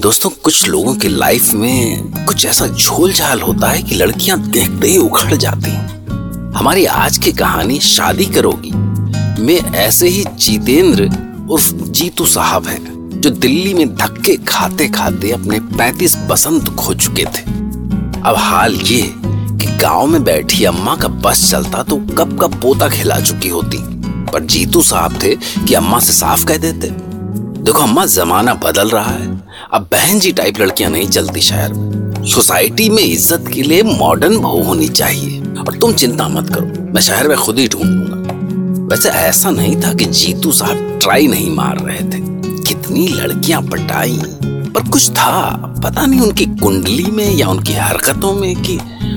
दोस्तों, कुछ लोगों की लाइफ में कुछ ऐसा झोल झाल होता है कि लड़कियाँ देखते ही उखड़ जाती हैं। हमारी आज की कहानी शादी करोगी। में ऐसे ही जीतेंद्र उर्फ़ जीतू साहब हैं, जो दिल्ली में धक्के खाते खाते अपने 35 बसंत खो चुके थे। अब हाल ये कि गाँव में बैठी अम्मा का बस चलता तो कब का पोता खिला चुकी होती। पर जीतू साहब थे कि अम्मा से साफ़ कह देते। देखो, अम्मा जमाना बदल रहा है। अब बहन जी टाइप लड़कियाँ नहीं चलती शहर में सोसाइटी में इज़्ज़त के लिए मॉडर्न बहू होनी चाहिए। और तुम चिंता मत करो, मैं शहर में खुद ही ढूंढ लूँगा वैसे ऐसा नहीं था कि जीतू साहब ट्राई नहीं मार रहे थे। कितनी लड़कियाँ पटाई। पर कुछ था, पता नहीं उनकी कुंडली में या उनकी हरकतों में कि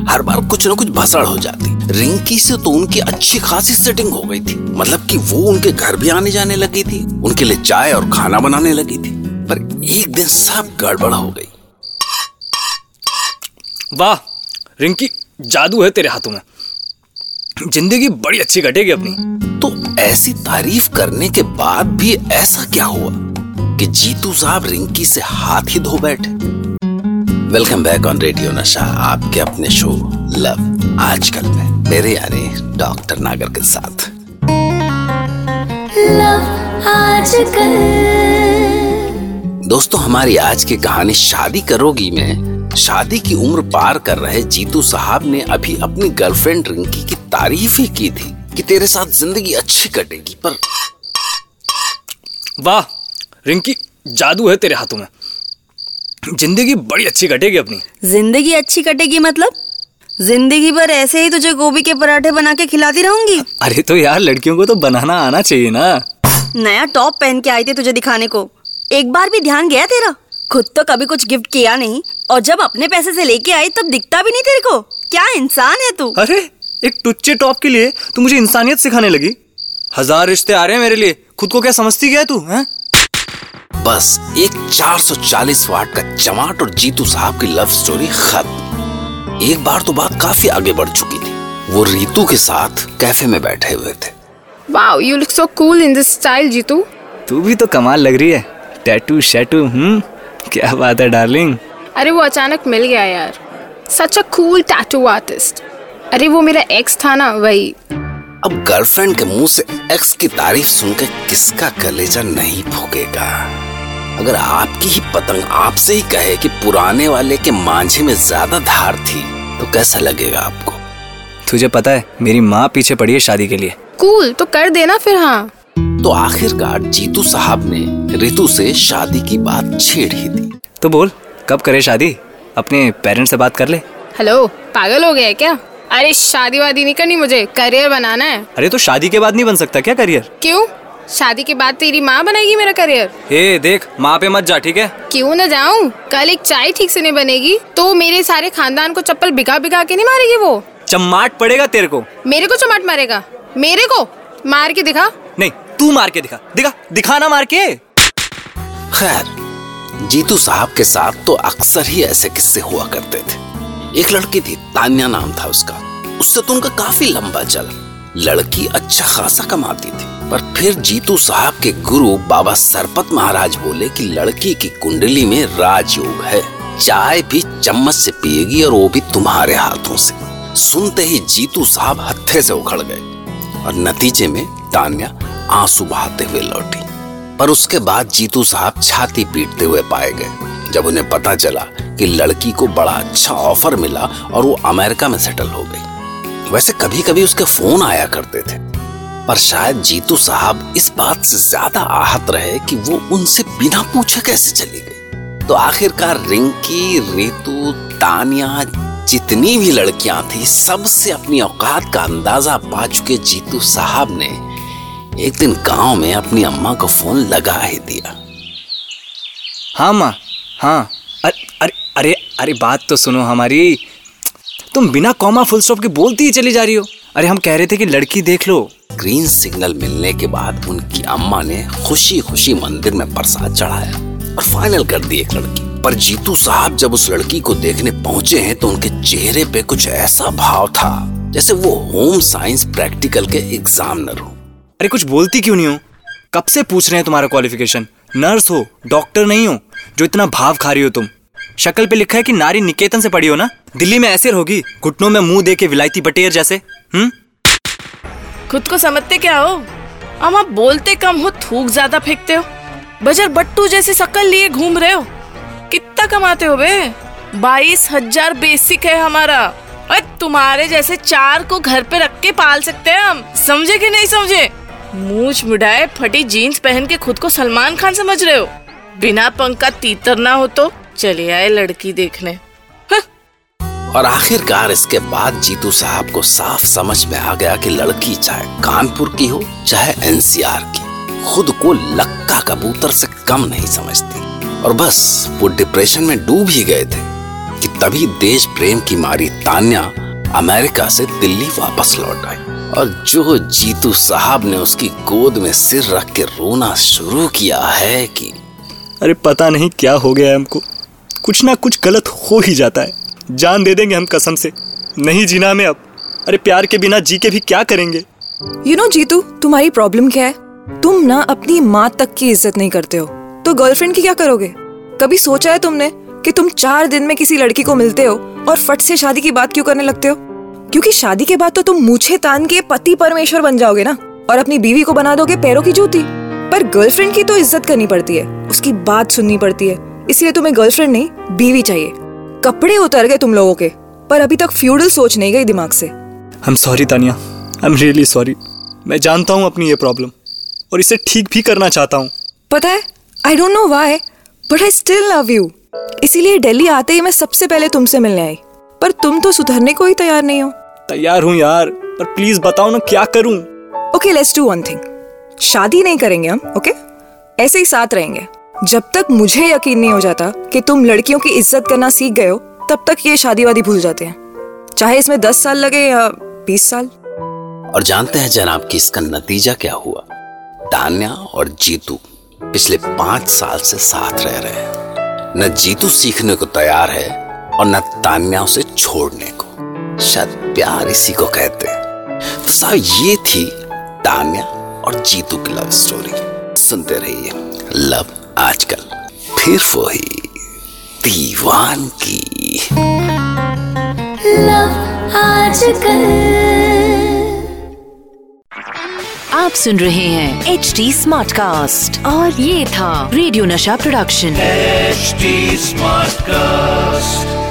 हर बार कुछ ना कुछ भसड़ हो जाती। रिंकी से तो उनकी अच्छी खासी सेटिंग हो गई थी। मतलब कि वो उनके घर भी आने जाने लगी थी, उनके लिए चाय और खाना बनाने लगी थी। पर एक दिन सब गड़बड़ हो गई। वाह रिंकी जादू है तेरे हाथों में। ज़िंदगी बड़ी अच्छी कटेगी अपनी। तो ऐसी तारीफ़ करने के बाद भी ऐसा क्या हुआ कि जीतू साहब रिंकी से हाथ ही धो बैठे? वेलकम बैक ऑन रेडियो नशा आपके अपने शो लव आजकल में। मेरे यानी डॉक्टर नागर के साथ। दोस्तों हमारी आज की कहानी शादी करोगी में शादी की उम्र पार कर रहे जीतू साहब ने अभी अपनी गर्लफ्रेंड रिंकी की तारीफ़ ही की थी कि तेरे साथ ज़िंदगी अच्छी कटेगी पर वाह रिंकी जादू है तेरे हाथों में। ज़िंदगी बड़ी अच्छी कटेगी अपनी। ज़िंदगी अच्छी कटेगी मतलब? ज़िंदगी भर ऐसे ही तुझे गोभी के पराठे बना के खिलाती रहूँगी? अरे तो यार लड़कियों को तो बनाना आना चाहिए ना। नया टॉप पहन के आई थी तुझे दिखाने को। एक बार भी ध्यान गया तेरा? खुद तो कभी कुछ गिफ्ट किया नहीं और जब अपने पैसे से लेके आई तब दिखता भी नहीं तेरे को। क्या इंसान है तू? अरे एक टुच्चे टॉप के लिए तू मुझे इंसानियत सिखाने लगी। हज़ार रिश्ते आ रहे हैं मेरे लिए। खुद को क्या समझती क्या है तू है? बस एक 440 वाट का चमाट और जीतू साहब की लव स्टोरी खत्म। एक बार तो बात काफ़ी आगे बढ़ चुकी थी। वो रीतू के साथ कैफ़े में बैठे हुए थे। Wow, you look so cool in this style, Jitu. तू भी तो कमाल लग रही है। टैटू शैटू हम्म क्या बात है डार्लिंग अरे वो अचानक मिल गया यार। Such a cool tattoo artist अरे वो मेरा एक्स था ना वही। अब गर्लफ्रेंड के मुँह से एक्स की तारीफ़ सुनकर किसका कलेजा नहीं फूकेगा? अगर आपकी ही पतंग आपसे ही कहे कि पुराने वाले के मांझे में ज़्यादा धार थी तो कैसा लगेगा आपको? तुझे पता है मेरी माँ पीछे पड़ी है शादी के लिए। कूल cool, तो कर देना फिर हाँ। तो आखिरकार जीतू साहब ने रितु से शादी की बात छेड़ ही दी। तो बोल कब करे शादी? अपने पेरेंट्स से बात कर ले। हेलो पागल हो गया है क्या? अरे शादी वादी नहीं करनी मुझे करियर बनाना है। अरे तो शादी के बाद नहीं बन सकता क्या करियर क्यों? शादी के बाद तेरी माँ बनाएगी मेरा करियर ए देख माँ पे मत जा ठीक है? क्यों न जाऊँ? कल एक चाय ठीक से नहीं बनेगी तो मेरे सारे खानदान को चप्पल बिगा बिगा के नहीं मारेगी वो? चम्माट पड़ेगा तेरे को। मेरे को चमाट मारेगा। मेरे को? मार के दिखा। नहीं तू मार के दिखा। दिखा दिखा ना मार के। खैर, जीतू साहब के साथ तो अक्सर ही ऐसे किस्से हुआ करते थे। एक लड़की थी, तान्या नाम था उसका। उससे तो उनका काफ़ी लंबा चला। लड़की अच्छा खासा कमाती थी। पर फिर जीतू साहब के गुरु बाबा सरपत महाराज बोले कि लड़की की कुंडली में राजयोग है। चाय भी चम्मच से पिएगी और वो भी तुम्हारे हाथों से। सुनते ही जीतू साहब हत्थे से उखड़ गए। और नतीजे में तान्या आँसू बहाते हुए लौटी। पर उसके बाद जीतू साहब छाती पीटते हुए पाए गए, जब उन्हें पता चला कि लड़की को बड़ा अच्छा ऑफ़र मिला और वो अमेरिका में सेटल हो गई। वैसे कभी कभी उसके फ़ोन आया करते थे, पर शायद जीतू साहब इस बात से ज़्यादा आहत रहे कि वो उनसे बिना पूछे कैसे चली गई। तो आखिरकार रिंकी, रितु, तानिया, जितनी भी लड़कियाँ थी, सबसे अपनी औकात का अंदाज़ा पा चुके जीतू साहब ने एक दिन गाँव में अपनी अम्मा को फ़ोन लगा ही दिया। हाँ माँ। हाँ। अरे अरे अरे अरे, बात तो सुनो हमारी। तुम बिना कॉमा फुल स्टॉप के बोलती ही चली जा रही हो। अरे, हम कह रहे थे कि लड़की देख लो। ग्रीन सिग्नल मिलने के बाद उनकी अम्मा ने खुशी खुशी मंदिर में प्रसाद चढ़ाया और फाइनल कर दी एक लड़की। पर जीतू साहब जब उस लड़की को देखने पहुँचे हैं तो उनके चेहरे पे कुछ ऐसा भाव था, जैसे वो होम साइंस प्रैक्टिकल के एग्जामिनर हो। अरे कुछ बोलती क्यों नहीं हो? कब से पूछ रहे हैं तुम्हारा क्वालिफिकेशन नर्स हो डॉक्टर नहीं हो, जो इतना भाव खा रही हो तुम। शक्ल पे लिखा है कि नारी निकेतन से पढ़ी हो ना? दिल्ली में ऐसे रहोगी, घुटनों में मुँह दे के विलायती बटेर जैसे। हम्म? खुद को समझते क्या हो? हम आप बोलते कम हो, थूक ज़्यादा फेंकते हो। बजर बट्टू जैसी शक्ल लिए घूम रहे हो। कितना कमाते हो बे? बाईस हज़ार बेसिक है हमारा। अरे तुम्हारे जैसे चार को घर पे रख के पाल सकते हैं हम। समझे कि नहीं समझे? मूछ मिठाए फटी जीन्स पहन के खुद को सलमान खान समझ रहे हो? बिना पंख का तीतर ना हो तो चले आए लड़की देखने। और आखिरकार इसके बाद जीतू साहब को साफ़ समझ में आ गया कि लड़की चाहे कानपुर की हो, चाहे एनसीआर की, खुद को लक्का कबूतर से कम नहीं समझती। और बस, वो डिप्रेशन में डूब ही गए थे कि तभी देश प्रेम की मारी तान्या अमेरिका से दिल्ली वापस लौट आई। और जो जीतू साहब ने उसकी गोद में सिर रख के रोना शुरू किया है कि अरे पता नहीं क्या हो गया है हमको। कुछ ना कुछ गलत हो ही जाता है। जान दे देंगे हम कसम से। नहीं जीना हमें अब। अरे प्यार के बिना जी के भी क्या करेंगे? यू नो जीतू तुम्हारी प्रॉब्लम क्या है? तुम ना अपनी माँ तक की इज़्ज़त नहीं करते हो। तो गर्लफ्रेंड की क्या करोगे? कभी सोचा है तुमने कि तुम चार दिन में किसी लड़की को मिलते हो और फट से शादी की बात क्यों करने लगते हो? क्योंकि शादी के बाद तो तुम मूछे तान के पति परमेश्वर बन जाओगे ना? और अपनी बीवी को बना दोगे पैरों की जूती। पर गर्लफ्रेंड की तो इज़्ज़त करनी पड़ती है। उसकी बात सुननी पड़ती है। इसलिए तुम्हें गर्लफ्रेंड नहीं बीवी चाहिए। कपड़े उतर गए तुम लोगों के। पर अभी तक फ्यूडल सोच नहीं गई दिमाग से। I am sorry Tania. I am really sorry मैं जानता हूँ अपनी ये प्रॉब्लम और इसे ठीक भी करना चाहता हूँ। पता है? I don't know why but I still love you इसीलिए दिल्ली आते ही मैं सबसे पहले तुमसे मिलने आई। पर तुम तो सुधरने को ही तैयार नहीं हो। तैयार हूँ यार पर प्लीज़ बताओ ना क्या करूँ? Okay let's do one thing शादी नहीं करेंगे हम ओके okay? ऐसे ही साथ रहेंगे। जब तक मुझे यकीन नहीं हो जाता कि तुम लड़कियों की इज़्ज़त करना सीख गए हो तब तक ये शादी वादी भूल जाते हैं। चाहे इसमें दस साल लगे या बीस साल। और जानते हैं जनाब कि इसका नतीजा क्या हुआ? तान्या और जीतू पिछले पाँच साल से साथ रह रहे हैं। न जीतू सीखने को तैयार है और न तान्या उसे छोड़ने। शायद प्यार इसी को कहते हैं। तो साहब ये थी तान्या और जीतू की लव स्टोरी सुनते रहिए। लव आजकल फिर वही दीवान की। लव आजकल। आप सुन रहे हैं एच डी स्मार्ट कास्ट और ये था रेडियो नशा प्रोडक्शन एचडी स्मार्ट Smartcast.